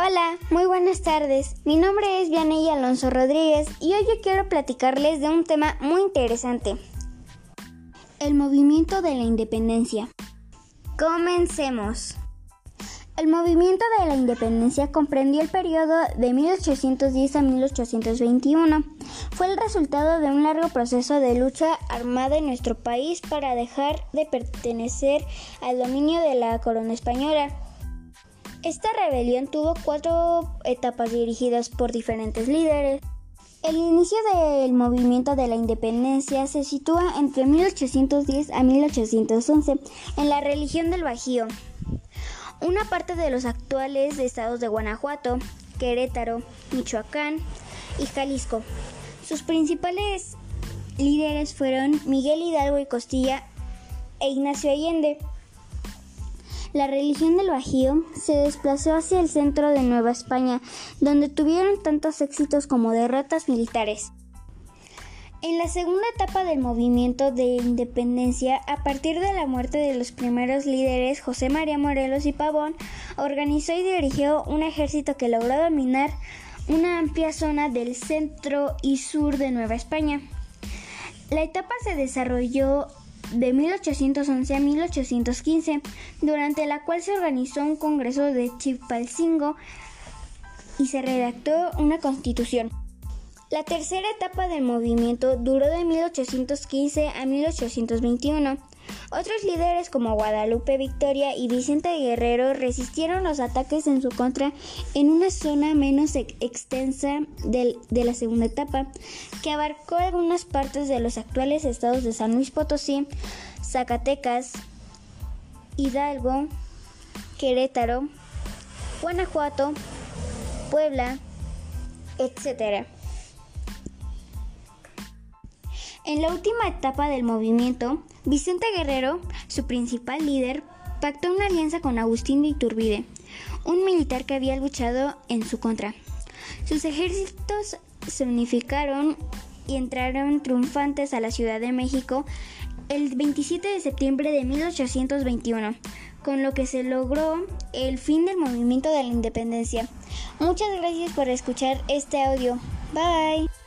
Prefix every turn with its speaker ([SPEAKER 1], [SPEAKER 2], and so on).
[SPEAKER 1] Hola, muy buenas tardes. Mi nombre es Vianey Alonso Rodríguez y hoy yo quiero platicarles de un tema muy interesante. El movimiento de la independencia. Comencemos. El movimiento de la independencia comprendió el periodo de 1810 a 1821. Fue el resultado de un largo proceso de lucha armada en nuestro país para dejar de pertenecer al dominio de la corona española. Esta rebelión tuvo cuatro etapas dirigidas por diferentes líderes. El inicio del movimiento de la independencia se sitúa entre 1810 a 1811 en la religión del Bajío una parte de los actuales estados de Guanajuato, Querétaro, Michoacán y Jalisco. Sus principales líderes fueron Miguel Hidalgo y Costilla e Ignacio Allende. La religión del Bajío se desplazó hacia el centro de Nueva España, donde tuvieron tantos éxitos como derrotas militares. En la segunda etapa del movimiento de independencia, a partir de la muerte de los primeros líderes José María Morelos y Pavón, organizó y dirigió un ejército que logró dominar una amplia zona del centro y sur de Nueva España. La etapa se desarrolló de 1811 a 1815, durante la cual se organizó un congreso de Chipalcingo y se redactó una constitución. La tercera etapa del movimiento duró de 1815 a 1821. Otros líderes como Guadalupe Victoria y Vicente Guerrero resistieron los ataques en su contra en una zona menos extensa de la segunda etapa, que abarcó algunas partes de los actuales estados de San Luis Potosí, Zacatecas, Hidalgo, Querétaro, Guanajuato, Puebla, etc. En la última etapa del movimiento, Vicente Guerrero, su principal líder, pactó una alianza con Agustín de Iturbide, un militar que había luchado en su contra. Sus ejércitos se unificaron y entraron triunfantes a la Ciudad de México el 27 de septiembre de 1821, con lo que se logró el fin del movimiento de la independencia. Muchas gracias por escuchar este audio. Bye.